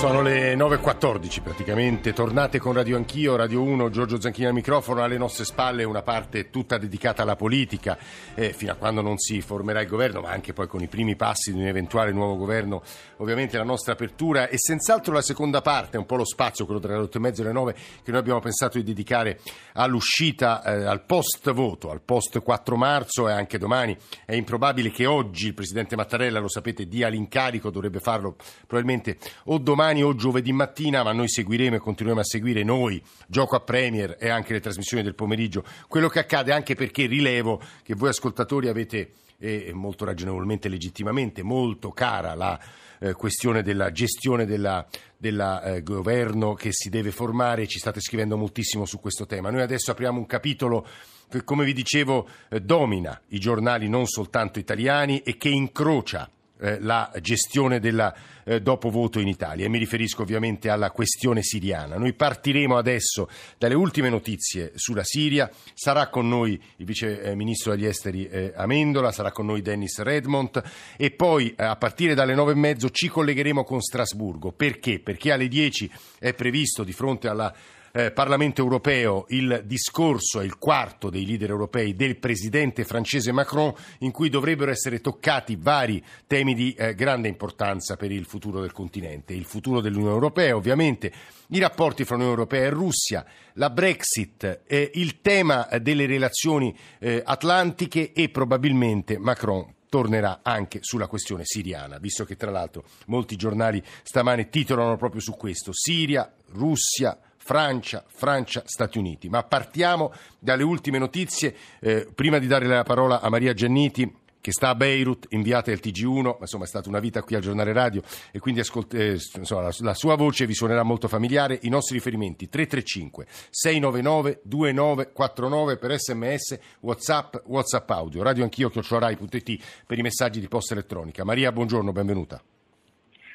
Sono le 9.14 praticamente, tornate con Radio Anch'io, Radio 1, Giorgio Zanchini al microfono, alle nostre spalle una parte tutta dedicata alla politica, eh, fino a quando non si formerà il governo, ma anche poi con i primi passi di un eventuale nuovo governo, ovviamente la nostra apertura. E senz'altro la seconda parte, un po' lo spazio, quello tra le 8 e e le 9, che noi abbiamo pensato di dedicare all'uscita, eh, al post voto, al post 4 marzo e anche domani. È improbabile che oggi il Presidente Mattarella, lo sapete, dia l'incarico, dovrebbe farlo probabilmente o domani o giovedì mattina, ma noi seguiremo e continueremo a seguire noi, Gioco a Premier e anche le trasmissioni del pomeriggio, quello che accade anche perché rilevo che voi ascoltatori avete e molto ragionevolmente e legittimamente molto cara la eh, questione della gestione del eh, governo che si deve formare, ci state scrivendo moltissimo su questo tema. Noi adesso apriamo un capitolo che, come vi dicevo, eh, domina i giornali non soltanto italiani e che incrocia eh, la gestione del eh, dopovoto in Italia e mi riferisco ovviamente alla questione siriana. Noi partiremo adesso dalle ultime notizie sulla Siria, sarà con noi il vice eh, ministro degli esteri eh, Amendola, sarà con noi Dennis Redmond e poi eh, a partire dalle nove e mezzo ci collegheremo con Strasburgo. Perché? Perché alle dieci è previsto di fronte alla eh, Parlamento europeo il discorso, è il quarto dei leader europei del presidente francese Macron, in cui dovrebbero essere toccati vari temi di eh, grande importanza per il futuro del continente, il futuro dell'Unione Europea ovviamente, i rapporti fra Unione Europea e Russia, la Brexit, eh, il tema delle relazioni eh, atlantiche e probabilmente Macron tornerà anche sulla questione siriana, visto che tra l'altro molti giornali stamane titolano proprio su questo, Siria, Russia, Francia, Francia, Stati Uniti. Ma partiamo dalle ultime notizie. Eh, prima di dare la parola a Maria Gianniti, che sta a Beirut, inviata del TG1, ma insomma è stata una vita qui al giornale radio e quindi ascolt- eh, insomma, la, la, sua voce vi suonerà molto familiare. I nostri riferimenti 335 699 2949 per sms, whatsapp, whatsapp audio, radio anch'io, chiocciorai.it per i messaggi di posta elettronica. Maria, buongiorno, benvenuta.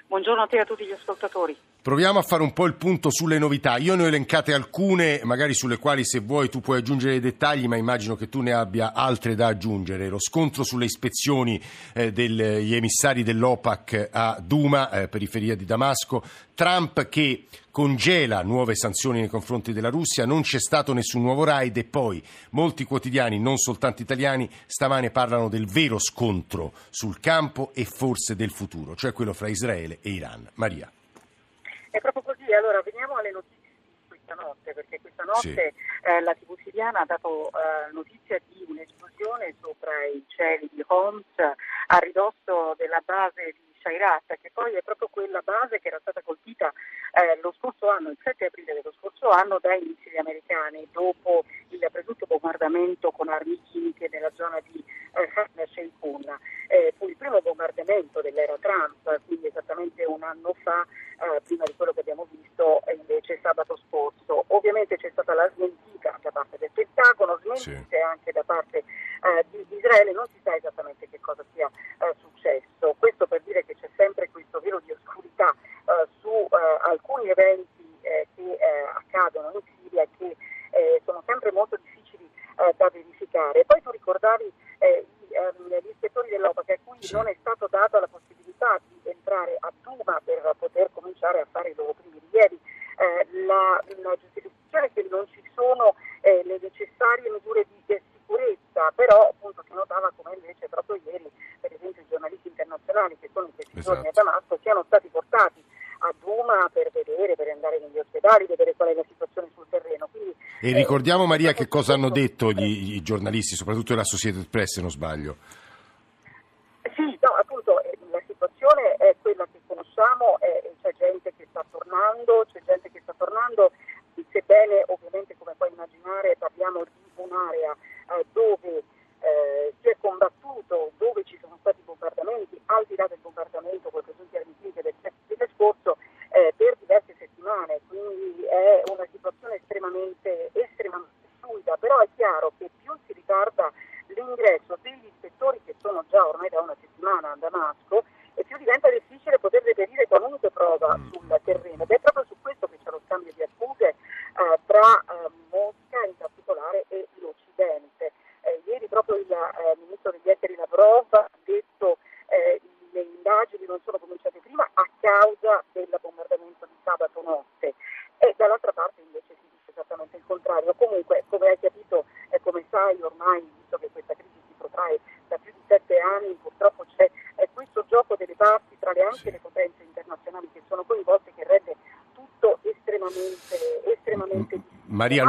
Buongiorno a te e a tutti gli ascoltatori. Proviamo a fare un po' il punto sulle novità. Io ne ho elencate alcune, magari sulle quali se vuoi tu puoi aggiungere dei dettagli, ma immagino che tu ne abbia altre da aggiungere. Lo scontro sulle ispezioni eh, degli emissari dell'OPAC a Duma, eh, periferia di Damasco, Trump che congela nuove sanzioni nei confronti della Russia, non c'è stato nessun nuovo raid e poi molti quotidiani, non soltanto italiani, stamane parlano del vero scontro sul campo e forse del futuro, cioè quello fra Israele e Iran. Maria. È proprio così, allora veniamo alle notizie di questa notte, perché questa notte sì. eh, la TV siriana ha dato eh, notizia di un'esplosione sopra i cieli di Homs a ridosso della base di Shairat, che poi è proprio quella base che era stata colpita eh, lo scorso anno, il 7 aprile dello scorso anno, dai missili americani dopo il presunto bombardamento con armi chimiche nella zona di eh, Hasna Sheikhoun. Eh, fu il primo bombardamento dell'era Trump, quindi esattamente un anno fa, eh, prima di quello che abbiamo visto invece sabato scorso. Ovviamente c'è stata la smentita da parte del Pentagono, smentite sì. anche da parte eh, di Israele, non si sa esattamente che cosa sia eh, successo. Questo per dire che c'è sempre questo velo di oscurità eh, su alcuni eventi che accadono in Siria che sono sempre molto difficili da verificare. Poi tu ricordavi ehm, gli ispettori dell'OPAC a cui sì. non è stato dato la possibilità di entrare a Duma per poter cominciare a fare i loro primi rilievi. Eh, la, la, giustificazione è che non ci sono eh, le necessarie misure di eh, sicurezza, però appunto si notava come invece proprio ieri, per esempio, i giornalisti internazionali che sono in questi esatto. giorni a Damasco siano stati portati a Duma per vedere, per andare negli ospedali, vedere qual è la situazione sul terreno. Quindi, e ricordiamo Maria che cosa hanno detto gli, i giornalisti, soprattutto della Associated Press se non sbaglio. Sì, no, appunto eh, la situazione è quella che conosciamo, eh, c'è gente che sta tornando, c'è gente che sta tornando, sebbene ovviamente come puoi immaginare parliamo di un'area eh, dove eh, si è combattuto, dove ci sono stati bombardamenti, al di là del bombardamento con presunti armi chimiche del 7 scorso, eh, per diverse settimane, quindi è una situazione estremamente, estremamente fluida, però è chiaro che più si ritarda l'ingresso degli ispettori che sono già ormai da una settimana a Damasco e più diventa difficile poter reperire qualunque prova mm. sul terreno ed è proprio su questo che c'è lo scambio di accuse eh, tra eh, Mosca in particolare e l'Occidente. Eh, ieri proprio il eh, ministro degli esteri Lavrov ha detto le indagini non sono cominciate prima a causa del bombardamento di sabato notte e dall'altra parte invece si dice esattamente il contrario. Comunque, come hai capito e come sai ormai, visto che questa crisi si protrae da più di sette anni, purtroppo c'è questo gioco delle parti tra le anche sì. le potenze internazionali che sono coinvolte che rende tutto estremamente, estremamente difficile. Maria,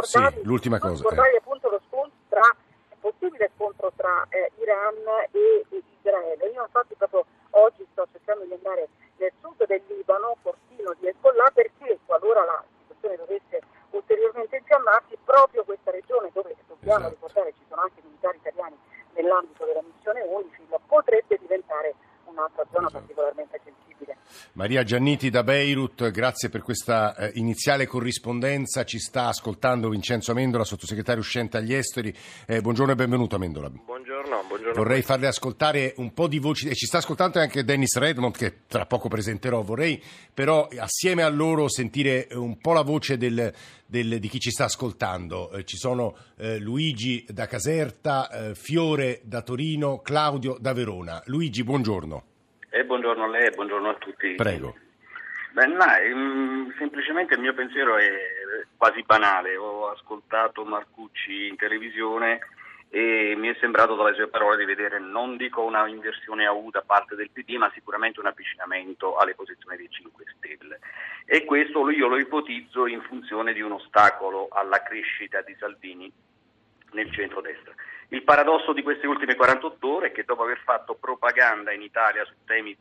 sì, l'ultima cosa. Ricordavi eh. appunto lo scontro tra, possibile scontro tra eh, Iran e, e Israele. Io infatti proprio oggi sto cercando di andare nel sud del Libano, Fortino di Hezbollah, perché qualora la situazione dovesse ulteriormente infiammarsi, proprio questa regione dove dobbiamo esatto. ricordare ci sono anche militari italiani nell'ambito della missione UNIFIL potrebbe diventare un'altra zona esatto. particolarmente sensibile. Maria Gianniti da Beirut, grazie per questa eh, iniziale corrispondenza. Ci sta ascoltando Vincenzo Amendola, sottosegretario uscente agli esteri. Eh, buongiorno e benvenuto Amendola. Buongiorno, buongiorno. Vorrei farle ascoltare un po' di voci, e ci sta ascoltando anche Dennis Redmond che tra poco presenterò. Vorrei però assieme a loro sentire un po' la voce del, del, di chi ci sta ascoltando. Eh, ci sono eh, Luigi da Caserta, eh, Fiore da Torino, Claudio da Verona. Luigi, buongiorno. Eh, buongiorno a lei e buongiorno a tutti. Prego. Beh, no, um, semplicemente il mio pensiero è quasi banale. Ho ascoltato Marcucci in televisione e mi è sembrato dalle sue parole di vedere, non dico una inversione a U da parte del PD, ma sicuramente un avvicinamento alle posizioni dei 5 Stelle. E questo io lo ipotizzo in funzione di un ostacolo alla crescita di Salvini nel centro-destra. Il paradosso di queste ultime 48 ore è che dopo aver fatto propaganda in Italia su temi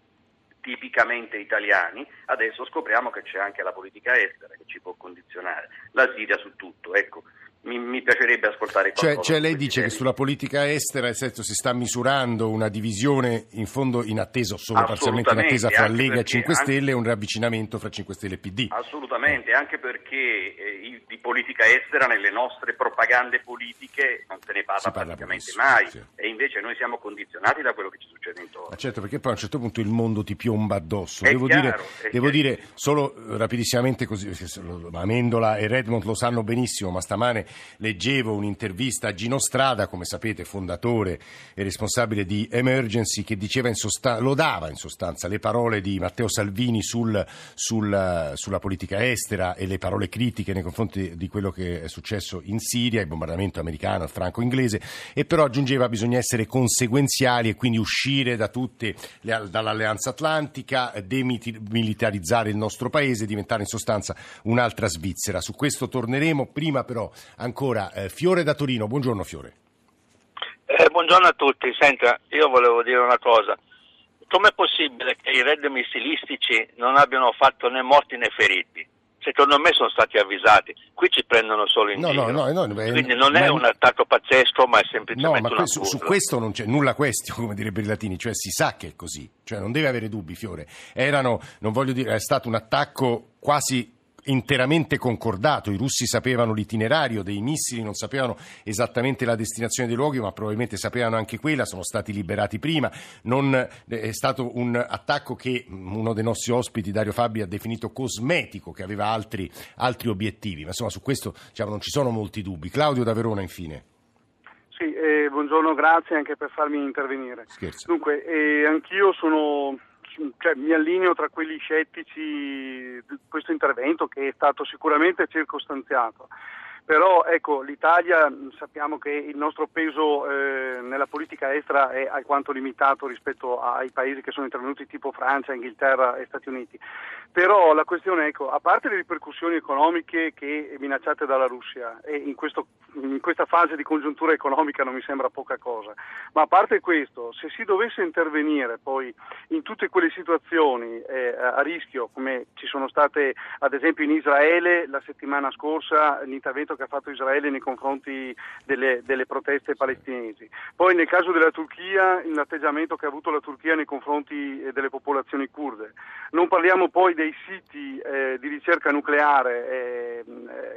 tipicamente italiani, adesso scopriamo che c'è anche la politica estera che ci può condizionare, la Siria su tutto. Ecco, mi, mi, piacerebbe ascoltare cioè, qualcosa. Cioè, cioè lei dice che sulla politica estera senso, si sta misurando una divisione in fondo in attesa, solo parzialmente in attesa fra Lega e 5 Stelle e un ravvicinamento fra 5 Stelle e PD. Assolutamente, anche perché eh, di politica estera nelle nostre propagande politiche non se ne parla, parla praticamente mai sì. e invece noi siamo condizionati da quello che ci succede intorno. Ma certo, perché poi a un certo punto il mondo ti piomba addosso. È devo chiaro, dire, devo dire solo rapidissimamente così, Amendola e Redmond lo sanno benissimo, ma stamane leggevo un'intervista a Gino Strada, come sapete fondatore e responsabile di Emergency, che diceva in sostanza, lodava in sostanza le parole di Matteo Salvini sul, sul, sulla politica estera e le parole critiche nei confronti di quello che è successo in Siria, il bombardamento americano, il franco inglese, e però aggiungeva bisogna essere conseguenziali e quindi uscire da tutte le, dall'alleanza atlantica, demilitarizzare il nostro paese, diventare in sostanza un'altra Svizzera. Su questo torneremo, prima però ancora eh, Fiore da Torino. Buongiorno Fiore. Eh, buongiorno a tutti. Senta, io volevo dire una cosa. Com'è possibile che i red missilistici non abbiano fatto né morti né feriti? Secondo me sono stati avvisati. Qui ci prendono solo in no, giro. No, no, no, Quindi non è un attacco pazzesco, ma è semplicemente no, ma questo, su questo non c'è nulla question, come direbbero i latini, cioè si sa che è così, cioè non deve avere dubbi, Fiore. Erano, non voglio dire, è stato un attacco quasi interamente concordato, i russi sapevano l'itinerario dei missili, non sapevano esattamente la destinazione dei luoghi, ma probabilmente sapevano anche quella, sono stati liberati prima, non, eh, è stato un attacco che uno dei nostri ospiti, Dario Fabi, ha definito cosmetico, che aveva altri, altri obiettivi, ma insomma su questo diciamo, non ci sono molti dubbi. Claudio da Verona infine. Sì, eh, buongiorno, grazie anche per farmi intervenire. Scherzo. Dunque, eh, anch'io sono cioè, mi allineo tra quelli scettici di questo intervento che è stato sicuramente circostanziato. Però ecco, l'Italia sappiamo che il nostro peso eh, nella politica estera è alquanto limitato rispetto ai paesi che sono intervenuti tipo Francia, Inghilterra e Stati Uniti. Però la questione, ecco, a parte le ripercussioni economiche che minacciate dalla Russia, e in, questo, in questa fase di congiuntura economica non mi sembra poca cosa, ma a parte questo, se si dovesse intervenire poi in tutte quelle situazioni eh, a rischio, come ci sono state ad esempio in Israele la settimana scorsa, l'intervento che ha fatto Israele nei confronti delle, delle proteste palestinesi. Poi nel caso della Turchia, l'atteggiamento che ha avuto la Turchia nei confronti eh, delle popolazioni kurde. Non parliamo poi dei siti eh, di ricerca nucleare eh,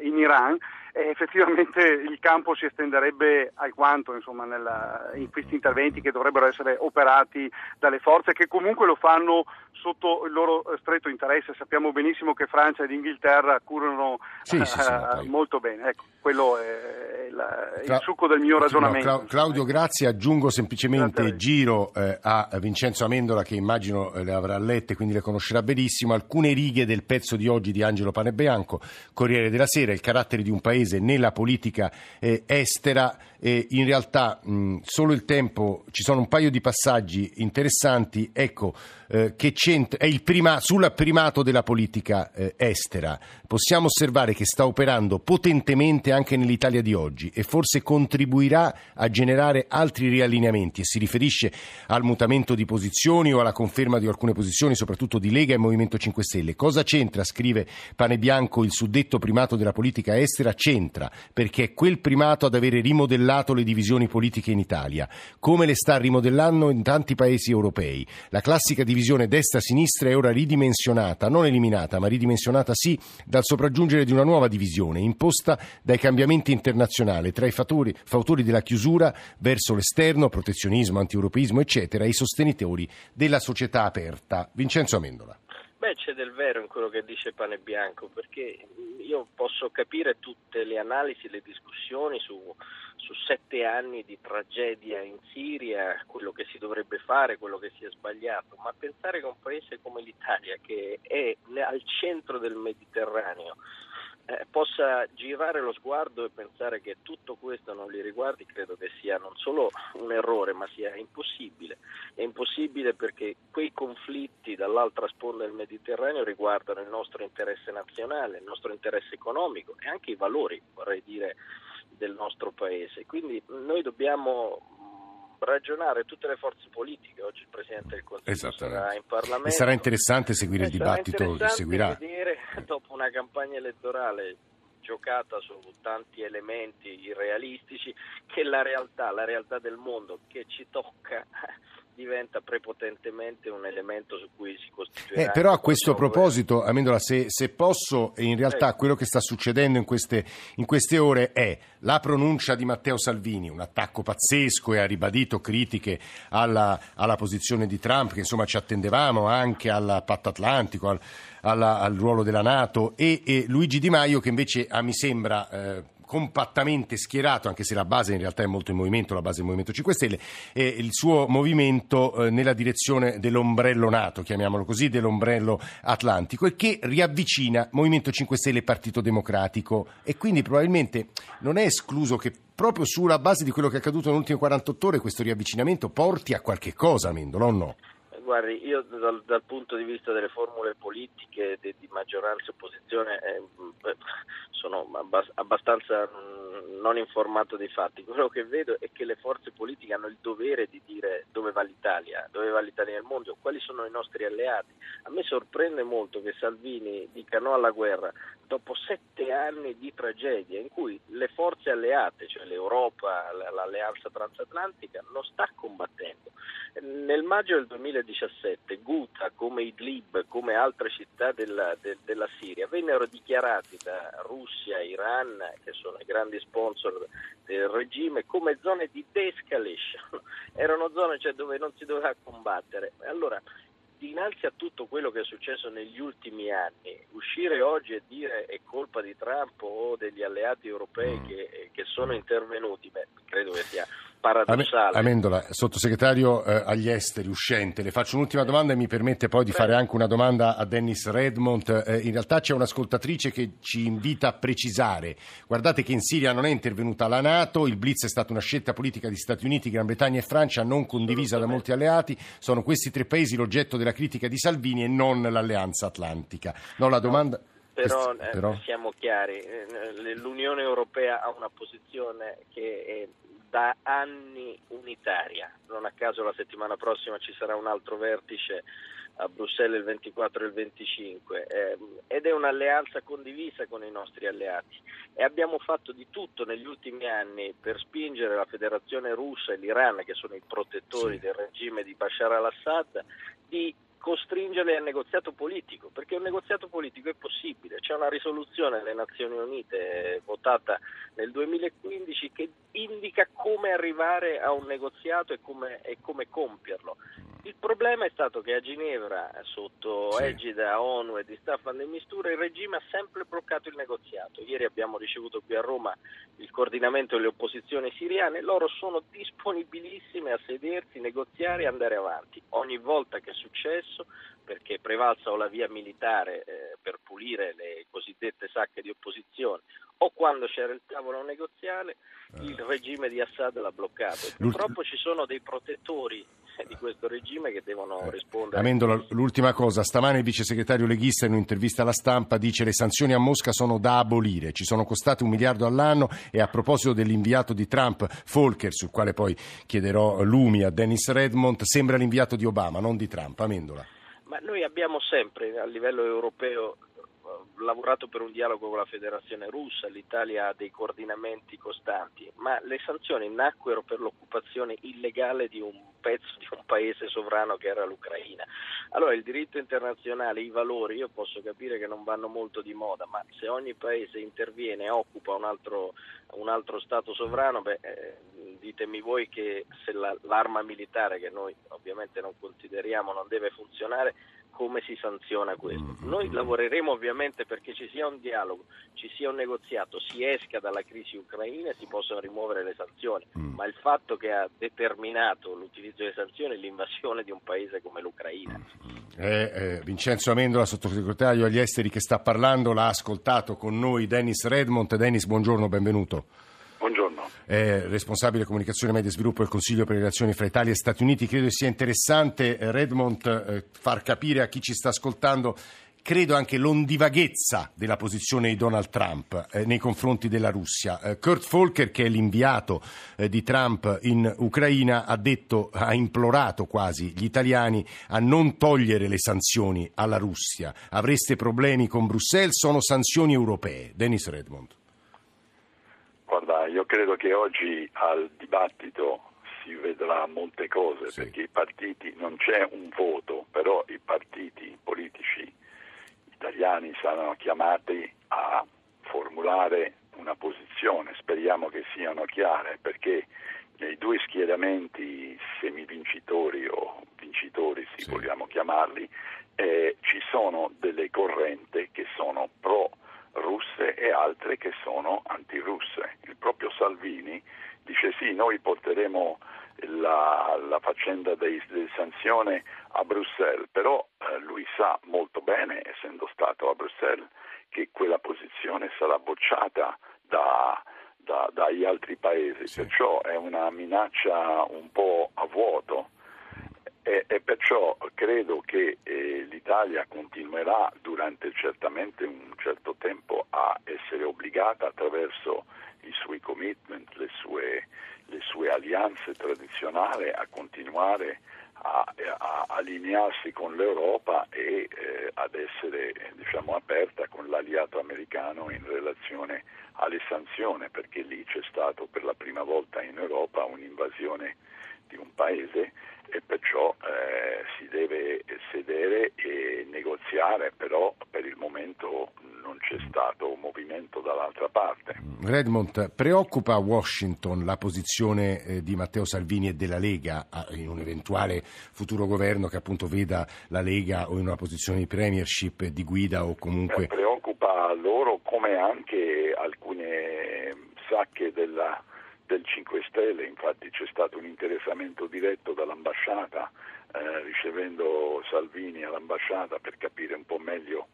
in Iran eh, effettivamente il campo si estenderebbe alquanto insomma, nella, in questi interventi che dovrebbero essere operati dalle forze che comunque lo fanno sotto il loro stretto interesse. Sappiamo benissimo che Francia ed Inghilterra curano sì, sì, sì, uh, molto bene. Ecco, quello è la, il succo del mio ragionamento. No, Claudio, grazie. Aggiungo semplicemente giro eh, a Vincenzo Amendola che immagino eh, le avrà lette, quindi le conoscerà benissimo, alcune righe del pezzo di oggi di Angelo Panebianco, Corriere della Sera, il carattere di un paese nella politica eh, estera. Eh, in realtà mh, solo il tempo, ci sono un paio di passaggi interessanti, ecco, eh, che è il prima, sul primato della politica eh, estera. Possiamo osservare che sta operando potentemente anche nell'Italia di oggi e forse contribuirà a generare altri riallineamenti e si riferisce al mutamento di posizioni o alla conferma di alcune posizioni, soprattutto di Lega e Movimento 5 Stelle. Cosa c'entra, scrive Pane Bianco, il suddetto primato della politica estera? C'entra, perché è quel primato ad avere rimodellato le divisioni politiche in Italia, come le sta rimodellando in tanti paesi europei. La classica divisione destra-sinistra è ora ridimensionata, non eliminata, ma ridimensionata sì, dal sopraggiungere di una nuova divisione, imposta dai cambiamenti internazionali tra i fattori, fautori della chiusura verso l'esterno, protezionismo, antieuropeismo, eccetera, e i sostenitori della società aperta. Vincenzo Amendola. Beh, c'è del vero in quello che dice Pane Bianco, perché io posso capire tutte le analisi, le discussioni su, su, sette anni di tragedia in Siria, quello che si dovrebbe fare, quello che si è sbagliato, ma pensare che un paese come l'Italia, che è al centro del Mediterraneo, eh, possa girare lo sguardo e pensare che tutto questo non li riguardi, credo che sia non solo un errore, ma sia impossibile. È impossibile perché quei conflitti dall'altra sponda del Mediterraneo riguardano il nostro interesse nazionale, il nostro interesse economico e anche i valori, vorrei dire, del nostro paese. Quindi noi dobbiamo ragionare tutte le forze politiche. Oggi il Presidente del Consiglio sarà in Parlamento. E sarà interessante seguire il dibattito che seguirà. vedere, dopo una campagna elettorale giocata su tanti elementi irrealistici, che la realtà, la realtà del mondo che ci tocca diventa prepotentemente un elemento su cui si costituisce. Eh, però a questo proposito, Amendola, se, se, posso, in realtà quello che sta succedendo in queste, in queste, ore è la pronuncia di Matteo Salvini, un attacco pazzesco e ha ribadito critiche alla, alla posizione di Trump, che insomma ci attendevamo anche al patto atlantico, al, alla, al ruolo della Nato, e, e, Luigi Di Maio che invece ah, mi sembra... Eh, compattamente schierato, anche se la base in realtà è molto in movimento, la base del Movimento 5 Stelle, e il suo movimento eh, nella direzione dell'ombrello NATO, chiamiamolo così, dell'ombrello atlantico, e che riavvicina Movimento 5 Stelle e Partito Democratico. E quindi probabilmente non è escluso che proprio sulla base di quello che è accaduto nelle ultime 48 ore questo riavvicinamento porti a qualche cosa, Mendola, o no? Guardi, io dal, dal, punto di vista delle formule politiche di, di maggioranza e opposizione eh, sono abbastanza mm, non informato dei fatti. Quello che vedo è che le forze politiche hanno il dovere di dire dove va l'Italia, dove va l'Italia nel mondo, quali sono i nostri alleati. A me sorprende molto che Salvini dica no alla guerra dopo sette anni di tragedia in cui le forze alleate, cioè l'Europa, l'alleanza transatlantica, non sta combattendo. Nel maggio del 2017 Ghouta, come Idlib, come altre città della, de, della Siria, vennero dichiarati da Russia Iran, che sono i grandi sponsor del regime, come zone di de-escalation. Erano zone cioè, dove non si doveva combattere. Allora, dinanzi a tutto quello che è successo negli ultimi anni, uscire oggi e dire è colpa di Trump o degli alleati europei mm. che, che, sono intervenuti, beh, credo che sia paradossale. Amendola, sottosegretario eh, agli esteri, uscente, le faccio un'ultima domanda e mi permette poi di Beh. fare anche una domanda a Dennis Redmond. Eh, in realtà c'è un'ascoltatrice che ci invita a precisare. Guardate che in Siria non è intervenuta la Nato, il blitz è stata una scelta politica di Stati Uniti, Gran Bretagna e Francia, non condivisa da molti alleati. Sono questi tre paesi l'oggetto della critica di Salvini e non l'alleanza atlantica. No, la domanda... Però, eh, però, siamo chiari, eh, l'Unione Europea ha una posizione che è da anni unitaria. Non a caso la settimana prossima ci sarà un altro vertice a Bruxelles il 24 e il 25 eh, ed è un'alleanza condivisa con i nostri alleati e abbiamo fatto di tutto negli ultimi anni per spingere la Federazione russa e l'Iran che sono i protettori sì. del regime di Bashar al-Assad di costringerli al negoziato politico, perché un negoziato politico è possibile. C'è una risoluzione delle Nazioni Unite votata nel 2015 che indica come arrivare a un negoziato e come, e come compierlo. Il problema è stato che a Ginevra, sotto sì. egida ONU e di Staffan de Mistura, il regime ha sempre bloccato il negoziato. Ieri abbiamo ricevuto qui a Roma il coordinamento delle opposizioni siriane, loro sono disponibilissime a sedersi, negoziare e andare avanti. Ogni volta che è successo, perché prevalsa o la via militare eh, per pulire le cosiddette sacche di opposizione, o quando c'era il tavolo negoziale, il eh. regime di Assad l'ha bloccato. Purtroppo ci sono dei protettori di questo regime che devono eh, rispondere. Amendola, l'ultima cosa, stamane il vice segretario leghista in un'intervista alla stampa dice le sanzioni a Mosca sono da abolire, ci sono costate un miliardo all'anno e a proposito dell'inviato di Trump, Volker, sul quale poi chiederò lumi a Dennis Redmond, sembra l'inviato di Obama, non di Trump. Amendola. Ma noi abbiamo sempre a livello europeo lavorato per un dialogo con la Federazione russa, l'Italia ha dei coordinamenti costanti, ma le sanzioni nacquero per l'occupazione illegale di un pezzo di un paese sovrano che era l'Ucraina. Allora il diritto internazionale, i valori, io posso capire che non vanno molto di moda, ma se ogni paese interviene e occupa un altro, un altro Stato sovrano, beh, eh, ditemi voi che se la, l'arma militare, che noi ovviamente non consideriamo, non deve funzionare, come si sanziona questo. Mm-hmm. Noi lavoreremo ovviamente perché ci sia un dialogo, ci sia un negoziato, si esca dalla crisi ucraina e si possano rimuovere le sanzioni, mm. ma il fatto che ha determinato l'utilizzo delle sanzioni è l'invasione di un paese come l'Ucraina. Mm. Eh, eh, Vincenzo Amendola, sottosegretario agli esteri che sta parlando, l'ha ascoltato con noi Dennis Redmond. Dennis, buongiorno, benvenuto. Eh, responsabile comunicazione, media e sviluppo del Consiglio per le relazioni fra Italia e Stati Uniti. Credo sia interessante, eh, Redmond, eh, far capire a chi ci sta ascoltando credo anche l'ondivaghezza della posizione di Donald Trump eh, nei confronti della Russia. Eh, Kurt Volker, che è l'inviato eh, di Trump in Ucraina, ha detto, ha implorato quasi gli italiani a non togliere le sanzioni alla Russia. Avreste problemi con Bruxelles, sono sanzioni europee. Dennis Redmond. Credo che oggi al dibattito si vedrà molte cose sì. perché i partiti, non c'è un voto, però i partiti politici italiani saranno chiamati a formulare una posizione, speriamo che siano chiare perché nei due schieramenti semivincitori o vincitori, se sì. vogliamo chiamarli, eh, ci sono delle correnti che sono pro russe e altre che sono antirusse. Il proprio Salvini dice sì, noi porteremo la, la faccenda delle sanzioni a Bruxelles, però eh, lui sa molto bene, essendo stato a Bruxelles, che quella posizione sarà bocciata da, da, dagli altri paesi, sì. perciò è una minaccia un po' a vuoto e, e perciò credo che eh, l'Italia continuerà durante certamente un certo tempo a essere obbligata attraverso i suoi commitment, le sue, le sue alleanze tradizionali a continuare a, a, allinearsi con l'Europa e eh, ad essere diciamo, aperta l'alleato americano in relazione alle sanzioni, perché lì c'è stato per la prima volta in Europa un'invasione di un paese e perciò eh, si deve sedere e negoziare, però per il momento non c'è stato dall'altra parte. Redmond, preoccupa Washington la posizione eh, di Matteo Salvini e della Lega in un eventuale futuro governo che appunto veda la Lega o in una posizione di premiership, di guida o comunque... Eh, preoccupa loro come anche alcune sacche della del 5 Stelle, infatti c'è stato un interessamento diretto dall'ambasciata eh, ricevendo Salvini all'ambasciata per capire un po' meglio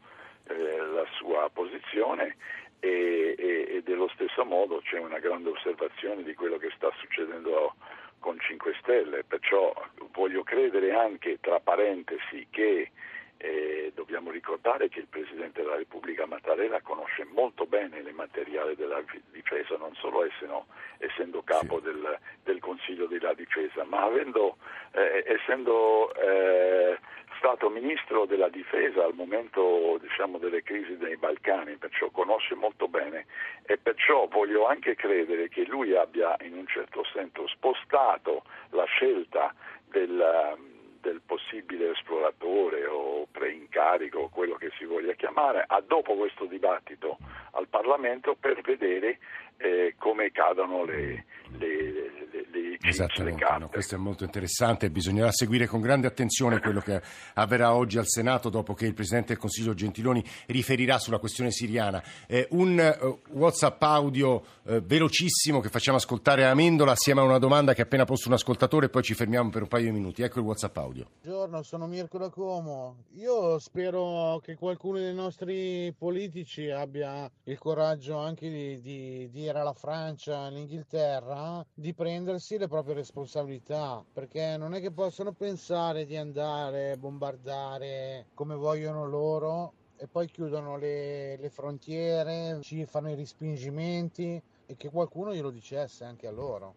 eh, la sua posizione e, e, e, dello stesso modo c'è una grande osservazione di quello che sta succedendo con 5 Stelle, perciò voglio credere anche tra parentesi che eh, dobbiamo ricordare che il Presidente della Repubblica Mattarella conosce molto bene le materiali della difesa, non solo essendo, essendo capo sì. del, del, Consiglio della Difesa, ma avendo, eh, essendo eh, stato Ministro della Difesa al momento diciamo, delle crisi nei Balcani, perciò conosce molto bene e perciò voglio anche credere che lui abbia in un certo senso spostato la scelta del del possibile esploratore o preincarico, quello che si voglia chiamare, a dopo questo dibattito al Parlamento per vedere eh, come cadono le, le, le, le Esattamente, no, questo è molto interessante, bisognerà seguire con grande attenzione quello che avverrà oggi al Senato dopo che il Presidente del Consiglio Gentiloni riferirà sulla questione siriana. Eh, un uh, Whatsapp audio uh, velocissimo che facciamo ascoltare a Amendola assieme a una domanda che ha appena posto un ascoltatore e poi ci fermiamo per un paio di minuti. Ecco il Whatsapp audio. Buongiorno, sono Mirko da Como. Io spero che qualcuno dei nostri politici abbia il coraggio anche di, di dire alla Francia, all'Inghilterra, di prendersi le proprie responsabilità, perché non è che possono pensare di andare a bombardare come vogliono loro e poi chiudono le, le frontiere, ci fanno i respingimenti e che qualcuno glielo dicesse anche a loro.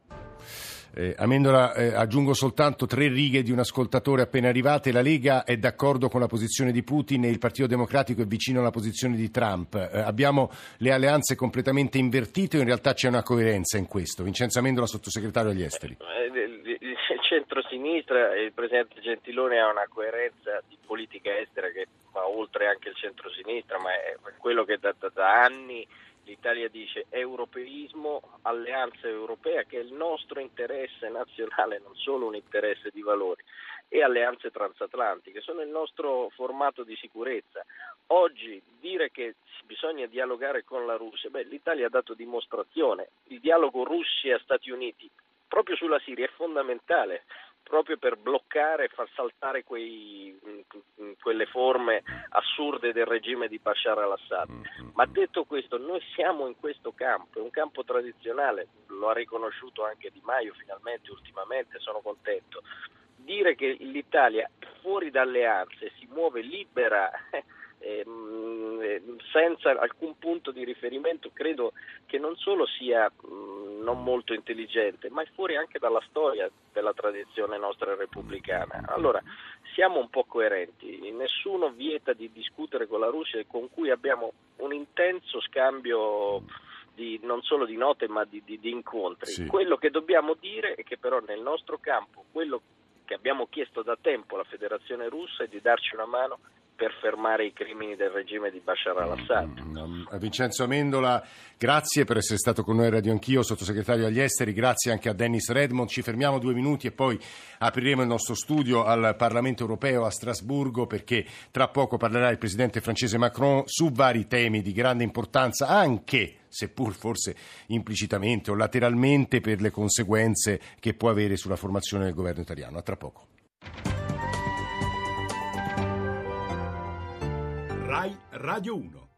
Eh, Amendola, eh, aggiungo soltanto tre righe di un ascoltatore appena arrivate. La Lega è d'accordo con la posizione di Putin e il Partito Democratico è vicino alla posizione di Trump. Eh, abbiamo le alleanze completamente invertite o in realtà c'è una coerenza in questo? Vincenzo Amendola, sottosegretario agli esteri. Eh, eh, il centro-sinistra e il Presidente Gentiloni ha una coerenza di politica estera che va oltre anche il centro-sinistra, ma è quello che da, da, da anni l'Italia dice europeismo, alleanza europea, che è il nostro interesse nazionale, non solo un interesse di valori, e alleanze transatlantiche, sono il nostro formato di sicurezza. Oggi dire che bisogna dialogare con la Russia, beh, l'Italia ha dato dimostrazione, il dialogo Russia-Stati Uniti proprio sulla Siria è fondamentale proprio per bloccare e far saltare quei, quelle forme assurde del regime di Bashar al-Assad. Mm-hmm. Ma detto questo, noi siamo in questo campo, è un campo tradizionale, lo ha riconosciuto anche Di Maio finalmente, ultimamente, sono contento. Dire che l'Italia fuori dalle alleanze si muove libera ehm, senza alcun punto di riferimento credo che non solo sia non molto intelligente, ma è fuori anche dalla storia della tradizione nostra repubblicana. Allora siamo un po' coerenti, nessuno vieta di discutere con la Russia con cui abbiamo un intenso scambio di, non solo di note ma di, di, di incontri. Sì. Quello che dobbiamo dire è che però nel nostro campo quello che abbiamo chiesto da tempo alla Federazione russa è di darci una mano per fermare i crimini del regime di Bashar al-Assad. Mm, mm, Vincenzo Amendola, grazie per essere stato con noi a Radio Anch'io, sottosegretario agli esteri, grazie anche a Dennis Redmond. Ci fermiamo due minuti e poi apriremo il nostro studio al Parlamento europeo a Strasburgo perché tra poco parlerà il presidente francese Macron su vari temi di grande importanza anche seppur forse implicitamente o lateralmente per le conseguenze che può avere sulla formazione del governo italiano. A tra poco. Rai Radio 1